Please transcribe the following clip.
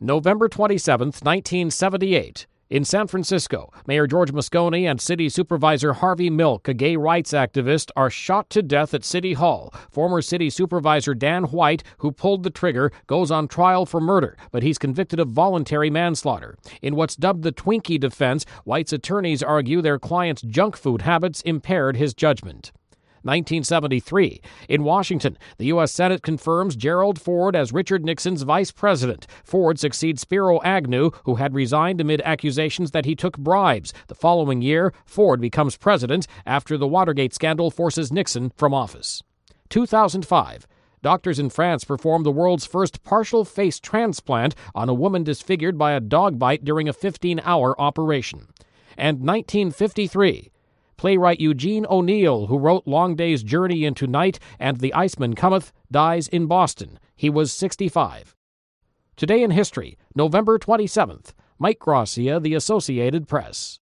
November 27, 1978. In San Francisco, Mayor George Moscone and City Supervisor Harvey Milk, a gay rights activist, are shot to death at City Hall. Former City Supervisor Dan White, who pulled the trigger, goes on trial for murder, but he's convicted of voluntary manslaughter. In what's dubbed the Twinkie defense, White's attorneys argue their client's junk food habits impaired his judgment. 1973. In Washington, the U.S. Senate confirms Gerald Ford as Richard Nixon's vice president. Ford succeeds Spiro Agnew, who had resigned amid accusations that he took bribes. The following year, Ford becomes president after the Watergate scandal forces Nixon from office. 2005. Doctors in France performed the world's first partial face transplant on a woman disfigured by a dog bite during a 15 hour operation. And 1953. Playwright Eugene O'Neill, who wrote Long Day's Journey into Night and The Iceman Cometh, dies in Boston. He was 65. Today in History, November 27th. Mike Gracia, The Associated Press.